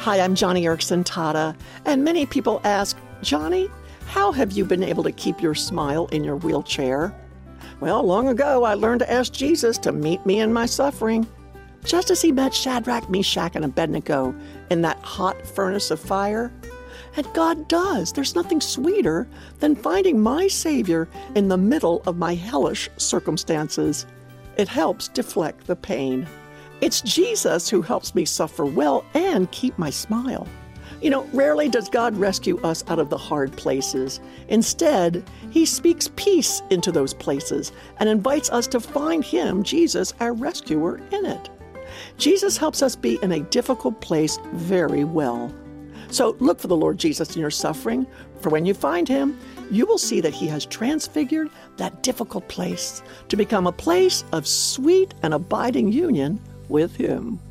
Hi, I'm Joni Eareckson Tada, and many people ask, Joni, how have you been able to keep your smile in your wheelchair? Well, long ago, I learned to ask Jesus to meet me in my suffering. Just as he met Shadrach, Meshach, and Abednego in that hot furnace of fire. And God does. There's nothing sweeter than finding my Savior in the middle of my hellish circumstances. It helps deflect the pain. It's Jesus who helps me suffer well and keep my smile. You know, rarely does God rescue us out of the hard places. Instead, He speaks peace into those places and invites us to find Him, Jesus, our rescuer, in it. Jesus helps us be in a difficult place very well. So look for the Lord Jesus in your suffering, for when you find Him, you will see that He has transfigured that difficult place to become a place of sweet and abiding union with Him.